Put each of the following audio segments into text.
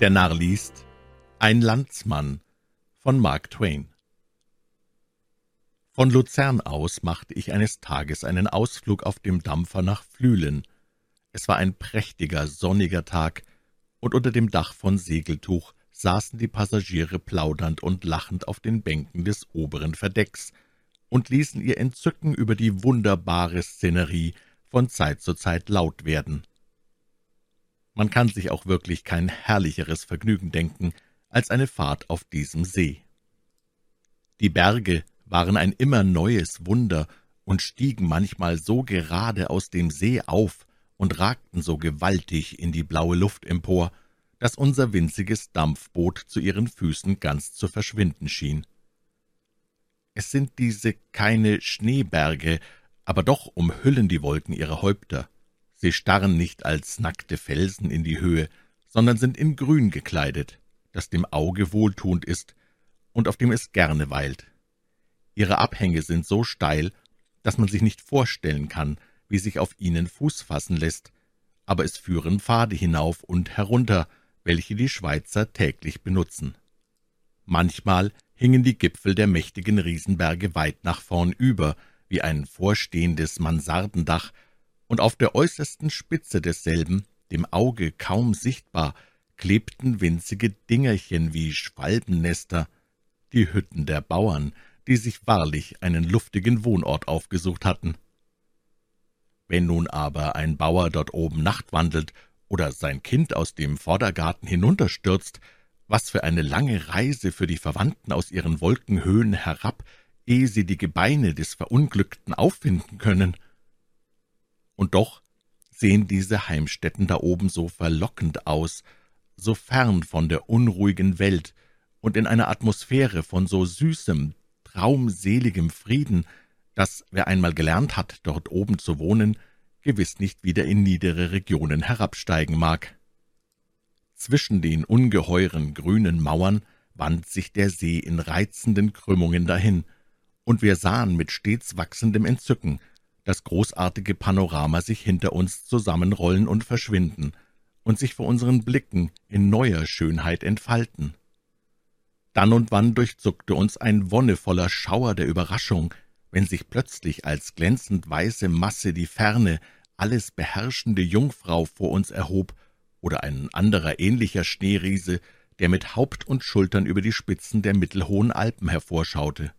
Der Narr liest Ein Landsmann von Mark Twain Von Luzern aus machte ich eines Tages einen Ausflug auf dem Dampfer nach Flüelen. Es war ein prächtiger, sonniger Tag, und unter dem Dach von Segeltuch saßen die Passagiere plaudernd und lachend auf den Bänken des oberen Verdecks und ließen ihr Entzücken über die wunderbare Szenerie von Zeit zu Zeit laut werden. Man kann sich auch wirklich kein herrlicheres Vergnügen denken als eine Fahrt auf diesem See. Die Berge waren ein immer neues Wunder und stiegen manchmal so gerade aus dem See auf und ragten so gewaltig in die blaue Luft empor, dass unser winziges Dampfboot zu ihren Füßen ganz zu verschwinden schien. Es sind diese keine Schneeberge, aber doch umhüllen die Wolken ihre Häupter. Sie starren nicht als nackte Felsen in die Höhe, sondern sind in Grün gekleidet, das dem Auge wohltuend ist und auf dem es gerne weilt. Ihre Abhänge sind so steil, dass man sich nicht vorstellen kann, wie sich auf ihnen Fuß fassen lässt, aber es führen Pfade hinauf und herunter, welche die Schweizer täglich benutzen. Manchmal hingen die Gipfel der mächtigen Riesenberge weit nach vorn über, wie ein vorstehendes Mansardendach, und auf der äußersten Spitze desselben, dem Auge kaum sichtbar, klebten winzige Dingerchen wie Schwalbennester, die Hütten der Bauern, die sich wahrlich einen luftigen Wohnort aufgesucht hatten. Wenn nun aber ein Bauer dort oben nachtwandelt oder sein Kind aus dem Vordergarten hinunterstürzt, was für eine lange Reise für die Verwandten aus ihren Wolkenhöhen herab, ehe sie die Gebeine des Verunglückten auffinden können. Und doch sehen diese Heimstätten da oben so verlockend aus, so fern von der unruhigen Welt und in einer Atmosphäre von so süßem, traumseligem Frieden, dass wer einmal gelernt hat, dort oben zu wohnen, gewiss nicht wieder in niedere Regionen herabsteigen mag. Zwischen den ungeheuren grünen Mauern wand sich der See in reizenden Krümmungen dahin, und wir sahen mit stets wachsendem Entzücken das großartige Panorama sich hinter uns zusammenrollen und verschwinden und sich vor unseren Blicken in neuer Schönheit entfalten. Dann und wann durchzuckte uns ein wonnevoller Schauer der Überraschung, wenn sich plötzlich als glänzend weiße Masse die ferne, alles beherrschende Jungfrau vor uns erhob, oder ein anderer ähnlicher Schneeriese, der mit Haupt und Schultern über die Spitzen der mittelhohen Alpen hervorschaute.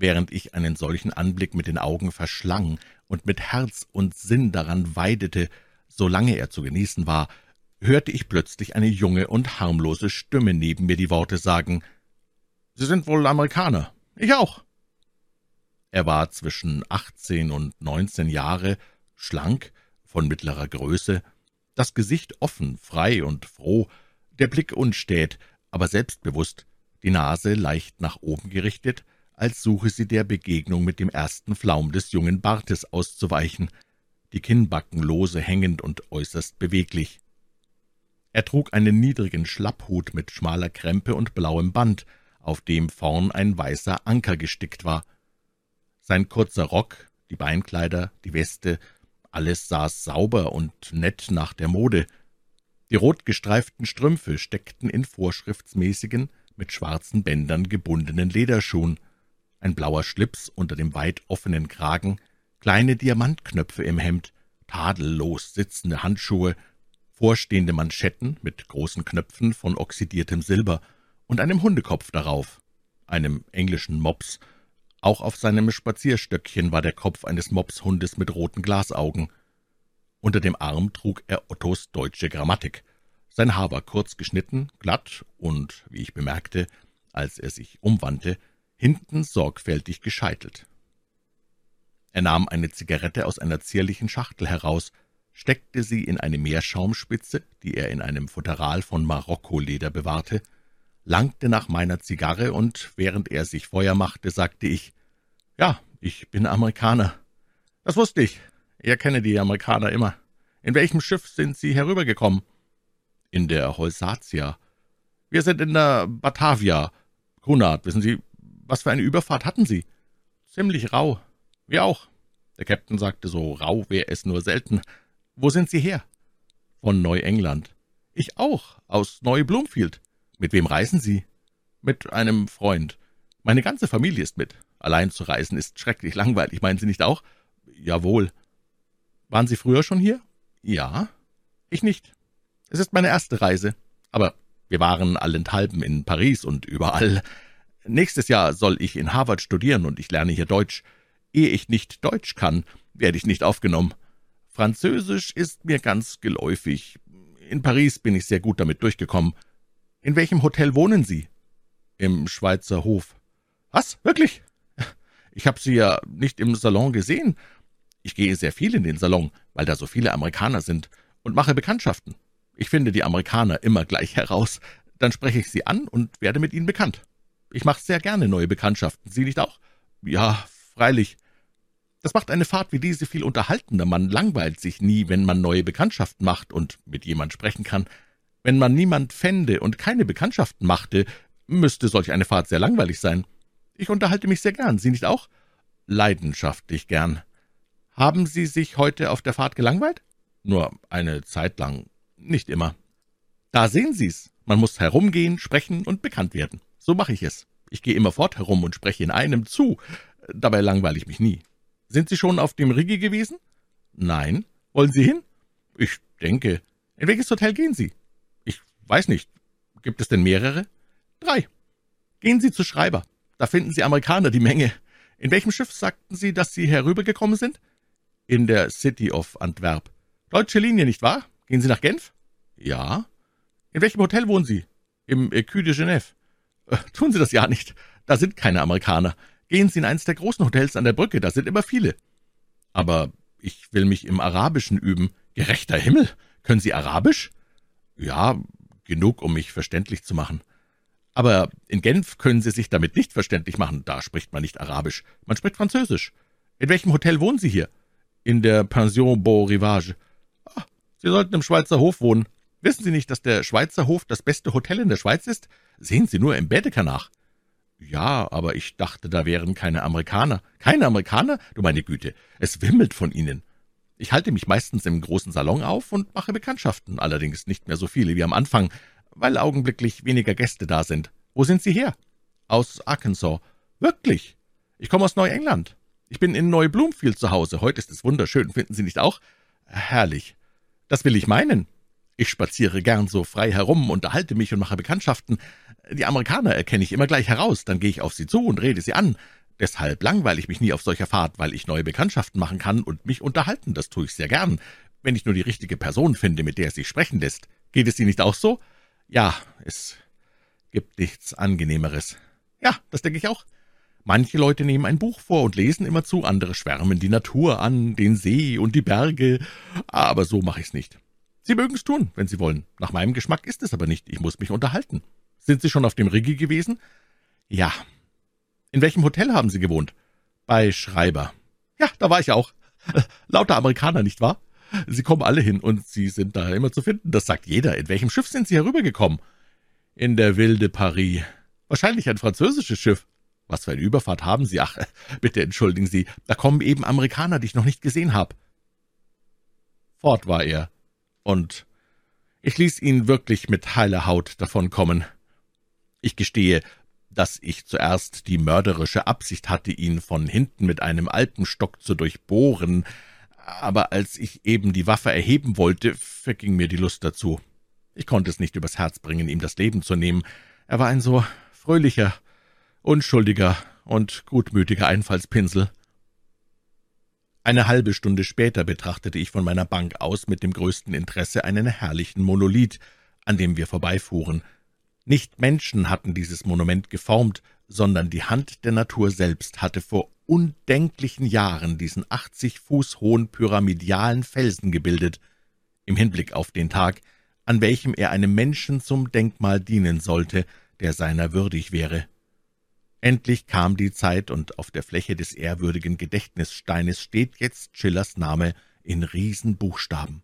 Während ich einen solchen Anblick mit den Augen verschlang und mit Herz und Sinn daran weidete, solange er zu genießen war, hörte ich plötzlich eine junge und harmlose Stimme neben mir die Worte sagen, »Sie sind wohl Amerikaner. Ich auch.« er war zwischen achtzehn und neunzehn Jahre, schlank, von mittlerer Größe, das Gesicht offen, frei und froh, der Blick unstät, aber selbstbewusst, die Nase leicht nach oben gerichtet, als suche sie der Begegnung mit dem ersten Flaum des jungen Bartes auszuweichen, die Kinnbacken lose hängend und äußerst beweglich. Er trug einen niedrigen Schlapphut mit schmaler Krempe und blauem Band, auf dem vorn ein weißer Anker gestickt war. Sein kurzer Rock, die Beinkleider, die Weste, alles saß sauber und nett nach der Mode. Die rotgestreiften Strümpfe steckten in vorschriftsmäßigen, mit schwarzen Bändern gebundenen Lederschuhen, ein blauer Schlips unter dem weit offenen Kragen, kleine Diamantknöpfe im Hemd, tadellos sitzende Handschuhe, vorstehende Manschetten mit großen Knöpfen von oxidiertem Silber und einem Hundekopf darauf, einem englischen Mops auch auf seinem Spazierstöckchen war der Kopf eines Mopshundes mit roten Glasaugen. Unter dem Arm trug er Ottos deutsche Grammatik. Sein Haar war kurz geschnitten, glatt und, wie ich bemerkte, als er sich umwandte, hinten sorgfältig gescheitelt. Er nahm eine Zigarette aus einer zierlichen Schachtel heraus, steckte sie in eine Meerschaumspitze, die er in einem Futteral von Marokkoleder bewahrte, langte nach meiner Zigarre, und während er sich Feuer machte, sagte ich, »Ja, ich bin Amerikaner.« »Das wusste ich. Ich erkenne die Amerikaner immer. In welchem Schiff sind Sie herübergekommen?« »In der Holsatia.« »Wir sind in der Batavia. Grunart, wissen Sie, was für eine Überfahrt hatten Sie?« »Ziemlich rau. Wir auch.« Der Käpt'n sagte, so rau wäre es nur selten. »Wo sind Sie her?« »Von Neuengland.« »Ich auch, aus Neu-Bloomfield.« »Mit wem reisen Sie?« »Mit einem Freund. Meine ganze Familie ist mit. Allein zu reisen ist schrecklich langweilig, meinen Sie nicht auch?« »Jawohl.« »Waren Sie früher schon hier?« »Ja.« »Ich nicht. Es ist meine erste Reise. Aber wir waren allenthalben in Paris und überall. Nächstes Jahr soll ich in Harvard studieren und ich lerne hier Deutsch. Ehe ich nicht Deutsch kann, werde ich nicht aufgenommen. Französisch ist mir ganz geläufig. In Paris bin ich sehr gut damit durchgekommen. In welchem Hotel wohnen Sie? Im Schweizer Hof. Was? Wirklich? Ich habe Sie ja nicht im Salon gesehen. Ich gehe sehr viel in den Salon, weil da so viele Amerikaner sind, und mache Bekanntschaften. Ich finde die Amerikaner immer gleich heraus. Dann spreche ich sie an und werde mit ihnen bekannt. Ich mache sehr gerne neue Bekanntschaften. Sie nicht auch? Ja, freilich. Das macht eine Fahrt wie diese viel unterhaltender. Man langweilt sich nie, wenn man neue Bekanntschaften macht und mit jemand sprechen kann. Wenn man niemand fände und keine Bekanntschaften machte, müsste solch eine Fahrt sehr langweilig sein. Ich unterhalte mich sehr gern. Sie nicht auch? Leidenschaftlich gern. Haben Sie sich heute auf der Fahrt gelangweilt? Nur eine Zeit lang. Nicht immer. Da sehen Sie's. Man muss herumgehen, sprechen und bekannt werden. So mache ich es. Ich gehe immer fort herum und spreche in einem zu. Dabei langweile ich mich nie. Sind Sie schon auf dem Rigi gewesen? Nein. Wollen Sie hin? Ich denke. In welches Hotel gehen Sie? Ich weiß nicht. Gibt es denn mehrere? Drei. Gehen Sie zu Schreiber. Da finden Sie Amerikaner die Menge. In welchem Schiff sagten Sie, dass Sie herübergekommen sind? In der City of Antwerp. Deutsche Linie, nicht wahr? Gehen Sie nach Genf? Ja. In welchem Hotel wohnen Sie? Im Écu de Genève. Tun Sie das ja nicht. Da sind keine Amerikaner. Gehen Sie in eines der großen Hotels an der Brücke, da sind immer viele. Aber ich will mich im Arabischen üben. Gerechter Himmel! Können Sie Arabisch? Ja, genug, um mich verständlich zu machen. Aber in Genf können Sie sich damit nicht verständlich machen, da spricht man nicht Arabisch, man spricht Französisch. In welchem Hotel wohnen Sie hier? In der Pension Beau Rivage. Ah, Sie sollten im Schweizer Hof wohnen. Wissen Sie nicht, dass der Schweizer Hof das beste Hotel in der Schweiz ist? Sehen Sie nur im Bädeker nach. Ja, aber ich dachte, da wären keine Amerikaner. Keine Amerikaner? Du meine Güte, es wimmelt von ihnen. Ich halte mich meistens im großen Salon auf und mache Bekanntschaften, allerdings nicht mehr so viele wie am Anfang, weil augenblicklich weniger Gäste da sind. Wo sind Sie her? Aus Arkansas. Wirklich? Ich komme aus Neuengland. Ich bin in Neu-Bloomfield zu Hause. Heute ist es wunderschön, finden Sie nicht auch? Herrlich. Das will ich meinen. Ich spaziere gern so frei herum, unterhalte mich und mache Bekanntschaften. Die Amerikaner erkenne ich immer gleich heraus, dann gehe ich auf sie zu und rede sie an. Deshalb langweile ich mich nie auf solcher Fahrt, weil ich neue Bekanntschaften machen kann und mich unterhalten, das tue ich sehr gern, wenn ich nur die richtige Person finde, mit der es sich sprechen lässt. Geht es Ihnen nicht auch so? Ja, es gibt nichts Angenehmeres. Ja, das denke ich auch. Manche Leute nehmen ein Buch vor und lesen immerzu, andere schwärmen die Natur an, den See und die Berge, aber so mache ich's nicht. Sie mögen's tun, wenn Sie wollen. Nach meinem Geschmack ist es aber nicht. Ich muss mich unterhalten. Sind Sie schon auf dem Rigi gewesen? Ja. In welchem Hotel haben Sie gewohnt? Bei Schreiber. Ja, da war ich auch. Lauter Amerikaner, nicht wahr? Sie kommen alle hin und Sie sind da immer zu finden. Das sagt jeder. In welchem Schiff sind Sie herübergekommen? In der Wilde Paris. Wahrscheinlich ein französisches Schiff. Was für eine Überfahrt haben Sie? Ach, bitte entschuldigen Sie. Da kommen eben Amerikaner, die ich noch nicht gesehen habe. Fort war er und ich ließ ihn wirklich mit heiler Haut davonkommen. Ich gestehe, dass ich zuerst die mörderische Absicht hatte, ihn von hinten mit einem Alpenstock zu durchbohren, aber als ich eben die Waffe erheben wollte, verging mir die Lust dazu. Ich konnte es nicht übers Herz bringen, ihm das Leben zu nehmen. Er war ein so fröhlicher, unschuldiger und gutmütiger Einfallspinsel. Eine halbe Stunde später betrachtete ich von meiner Bank aus mit dem größten Interesse einen herrlichen Monolith, an dem wir vorbeifuhren. Nicht Menschen hatten dieses Monument geformt, sondern die Hand der Natur selbst hatte vor undenklichen Jahren diesen achtzig Fuß hohen pyramidalen Felsen gebildet, im Hinblick auf den Tag, an welchem er einem Menschen zum Denkmal dienen sollte, der seiner würdig wäre. Endlich kam die Zeit, und auf der Fläche des ehrwürdigen Gedächtnissteines steht jetzt Schillers Name in Riesenbuchstaben.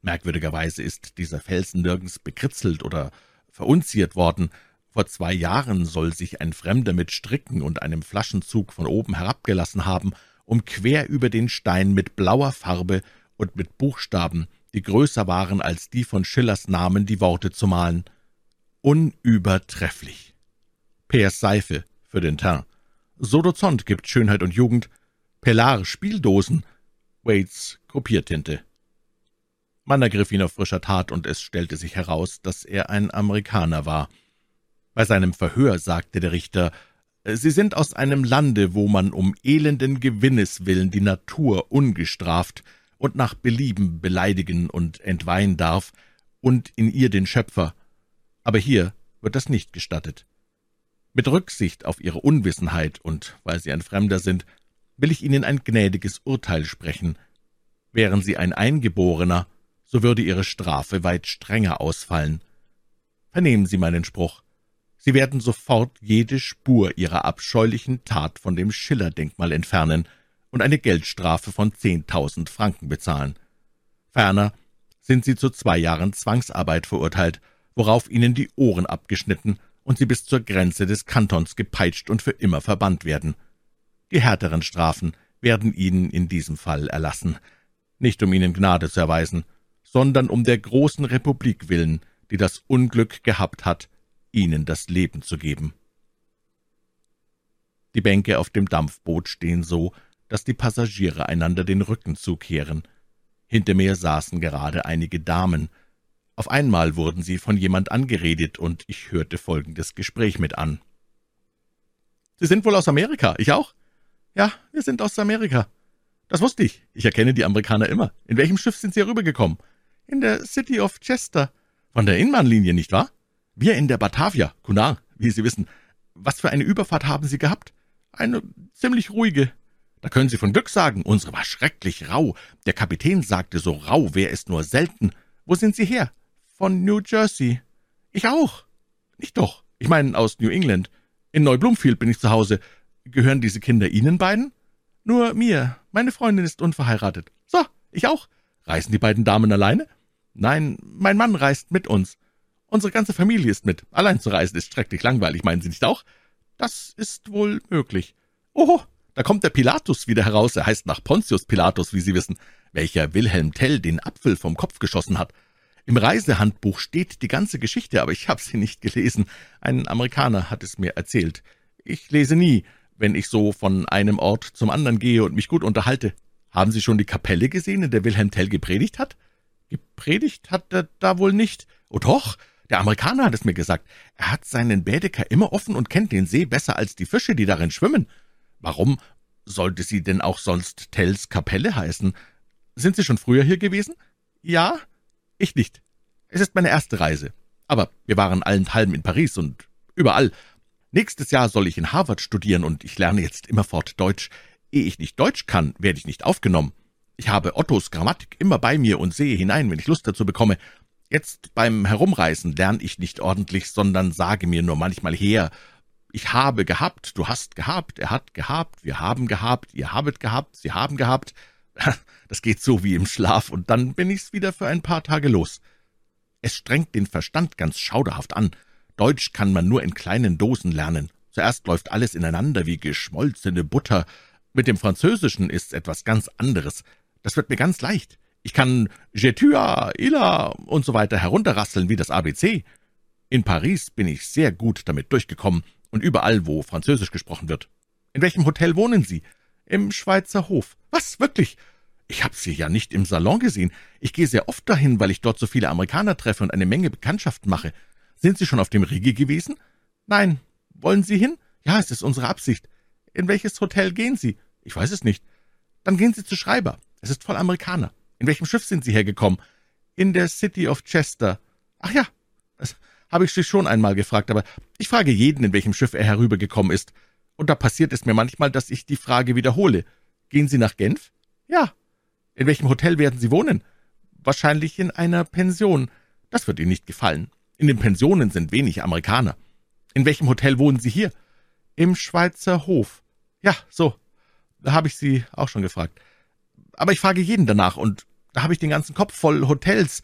Merkwürdigerweise ist dieser Felsen nirgends bekritzelt oder verunziert worden. Vor zwei Jahren soll sich ein Fremder mit Stricken und einem Flaschenzug von oben herabgelassen haben, um quer über den Stein mit blauer Farbe und mit Buchstaben die größer waren als die von Schillers Namen die Worte zu malen. Unübertrefflich. Peers Seife für den Teint. Sodozont gibt Schönheit und Jugend. Pellar Spieldosen. Waits Kopiertinte. Man ergriff ihn auf frischer Tat, und es stellte sich heraus, dass er ein Amerikaner war. Bei seinem Verhör sagte der Richter, Sie sind aus einem Lande, wo man um elenden Gewinnes willen die Natur ungestraft und nach Belieben beleidigen und entweihen darf, und in ihr den Schöpfer. Aber hier wird das nicht gestattet. Mit Rücksicht auf Ihre Unwissenheit und weil Sie ein Fremder sind, will ich Ihnen ein gnädiges Urteil sprechen. Wären Sie ein Eingeborener, so würde Ihre Strafe weit strenger ausfallen. Vernehmen Sie meinen Spruch. Sie werden sofort jede Spur Ihrer abscheulichen Tat von dem Schiller-Denkmal entfernen und eine Geldstrafe von zehntausend Franken bezahlen. Ferner sind Sie zu zwei Jahren Zwangsarbeit verurteilt, worauf Ihnen die Ohren abgeschnitten und Sie bis zur Grenze des Kantons gepeitscht und für immer verbannt werden. Die härteren Strafen werden Ihnen in diesem Fall erlassen, nicht um Ihnen Gnade zu erweisen, sondern um der großen Republik willen, die das Unglück gehabt hat, Ihnen das Leben zu geben. Die Bänke auf dem Dampfboot stehen so, dass die Passagiere einander den Rücken zukehren. Hinter mir saßen gerade einige Damen. Auf einmal wurden sie von jemand angeredet, und ich hörte folgendes Gespräch mit an. »Sie sind wohl aus Amerika, ich auch?« »Ja, wir sind aus Amerika.« »Das wusste ich. Ich erkenne die Amerikaner immer. In welchem Schiff sind Sie herübergekommen?« »In der City of Chester.« »Von der Inbahnlinie, nicht wahr?« »Wir in der Batavia, Cunard, wie Sie wissen. Was für eine Überfahrt haben Sie gehabt?« »Eine ziemlich ruhige.« »Da können Sie von Glück sagen. Unsere war schrecklich rau. Der Kapitän sagte, so rau wäre es nur selten. Wo sind Sie her?« »Von New Jersey.« »Ich auch.« »Nicht doch. Ich meine aus New England. In Neubloomfield bin ich zu Hause. Gehören diese Kinder Ihnen beiden?« »Nur mir. Meine Freundin ist unverheiratet.« »So, ich auch. Reisen die beiden Damen alleine?« »Nein, mein Mann reist mit uns. Unsere ganze Familie ist mit. Allein zu reisen ist schrecklich langweilig, meinen Sie nicht auch?« »Das ist wohl möglich.« »Oho, da kommt der Pilatus wieder heraus. Er heißt nach Pontius Pilatus, wie Sie wissen, welcher Wilhelm Tell den Apfel vom Kopf geschossen hat. Im Reisehandbuch steht die ganze Geschichte, aber ich habe sie nicht gelesen. Ein Amerikaner hat es mir erzählt. Ich lese nie, wenn ich so von einem Ort zum anderen gehe und mich gut unterhalte. Haben Sie schon die Kapelle gesehen, in der Wilhelm Tell gepredigt hat? Gepredigt hat er da wohl nicht. Oh doch, der Amerikaner hat es mir gesagt. Er hat seinen Bädeker immer offen und kennt den See besser als die Fische, die darin schwimmen. Warum sollte sie denn auch sonst Tells Kapelle heißen? Sind Sie schon früher hier gewesen? Ja, ich nicht. Es ist meine erste Reise. Aber wir waren allenthalben in Paris und überall. Nächstes Jahr soll ich in Harvard studieren und ich lerne jetzt immerfort Deutsch. Ehe ich nicht Deutsch kann, werde ich nicht aufgenommen. Ich habe Ottos Grammatik immer bei mir und sehe hinein, wenn ich Lust dazu bekomme. Jetzt beim Herumreisen lerne ich nicht ordentlich, sondern sage mir nur manchmal her, ich habe gehabt, du hast gehabt, er hat gehabt, wir haben gehabt, ihr habet gehabt, sie haben gehabt. Das geht so wie im Schlaf, und dann bin ich's wieder für ein paar Tage los. Es strengt den Verstand ganz schauderhaft an. Deutsch kann man nur in kleinen Dosen lernen. Zuerst läuft alles ineinander wie geschmolzene Butter. Mit dem Französischen ist's etwas ganz anderes. Das wird mir ganz leicht. Ich kann Je tua, illa und so weiter herunterrasseln wie das ABC. In Paris bin ich sehr gut damit durchgekommen und überall, wo Französisch gesprochen wird. In welchem Hotel wohnen Sie? Im Schweizer Hof. Was, wirklich? Ich habe Sie ja nicht im Salon gesehen. Ich gehe sehr oft dahin, weil ich dort so viele Amerikaner treffe und eine Menge Bekanntschaften mache. Sind Sie schon auf dem Rigi gewesen? Nein. Wollen Sie hin? Ja, es ist unsere Absicht. In welches Hotel gehen Sie? Ich weiß es nicht. Dann gehen Sie zu Schreiber. Es ist voll Amerikaner. In welchem Schiff sind Sie hergekommen? In der City of Chester. Ach ja, das, habe ich Sie schon einmal gefragt, aber ich frage jeden, in welchem Schiff er herübergekommen ist. Und da passiert es mir manchmal, dass ich die Frage wiederhole. Gehen Sie nach Genf? Ja. In welchem Hotel werden Sie wohnen? Wahrscheinlich in einer Pension. Das wird Ihnen nicht gefallen. In den Pensionen sind wenig Amerikaner. In welchem Hotel wohnen Sie hier? Im Schweizer Hof. Ja, so. Da habe ich Sie auch schon gefragt. Aber ich frage jeden danach, und da habe ich den ganzen Kopf voll Hotels,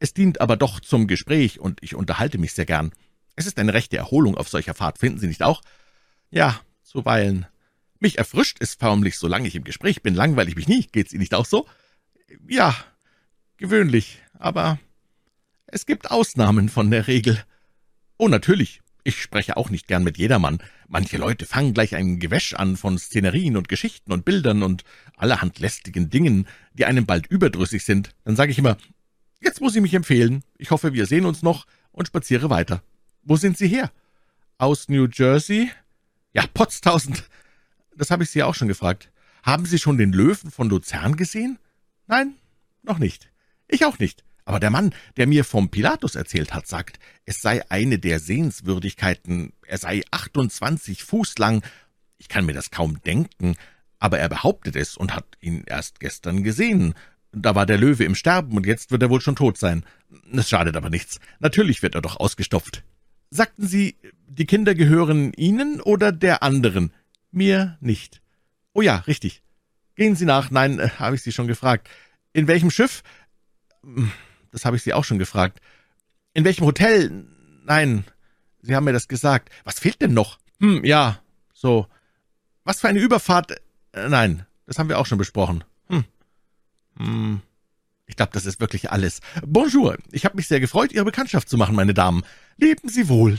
es dient aber doch zum Gespräch, und ich unterhalte mich sehr gern. Es ist eine rechte Erholung auf solcher Fahrt, finden Sie nicht auch? Ja, zuweilen. Mich erfrischt es förmlich, solange ich im Gespräch bin, langweile ich mich nie. Geht's Ihnen nicht auch so? Ja. gewöhnlich, aber es gibt Ausnahmen von der Regel. Oh, natürlich. Ich spreche auch nicht gern mit jedermann. Manche Leute fangen gleich ein Gewäsch an von Szenerien und Geschichten und Bildern und allerhand lästigen Dingen, die einem bald überdrüssig sind. Dann sage ich immer, jetzt muss ich mich empfehlen. Ich hoffe, wir sehen uns noch und spaziere weiter. Wo sind Sie her? Aus New Jersey? Ja, Potztausend. Das habe ich Sie auch schon gefragt. Haben Sie schon den Löwen von Luzern gesehen? Nein, noch nicht. Ich auch nicht. Aber der Mann, der mir vom Pilatus erzählt hat, sagt, es sei eine der Sehenswürdigkeiten, er sei 28 Fuß lang. Ich kann mir das kaum denken, aber er behauptet es und hat ihn erst gestern gesehen. Da war der Löwe im Sterben und jetzt wird er wohl schon tot sein. Es schadet aber nichts. Natürlich wird er doch ausgestopft. Sagten Sie, die Kinder gehören Ihnen oder der anderen? Mir nicht. Oh ja, richtig. Gehen Sie nach. Nein, äh, habe ich Sie schon gefragt. In welchem Schiff? Das habe ich Sie auch schon gefragt. In welchem Hotel? Nein, Sie haben mir das gesagt. Was fehlt denn noch? Hm, ja, so. Was für eine Überfahrt? Äh, nein, das haben wir auch schon besprochen. Hm. Hm. Ich glaube, das ist wirklich alles. Bonjour. Ich habe mich sehr gefreut, Ihre Bekanntschaft zu machen, meine Damen. Leben Sie wohl.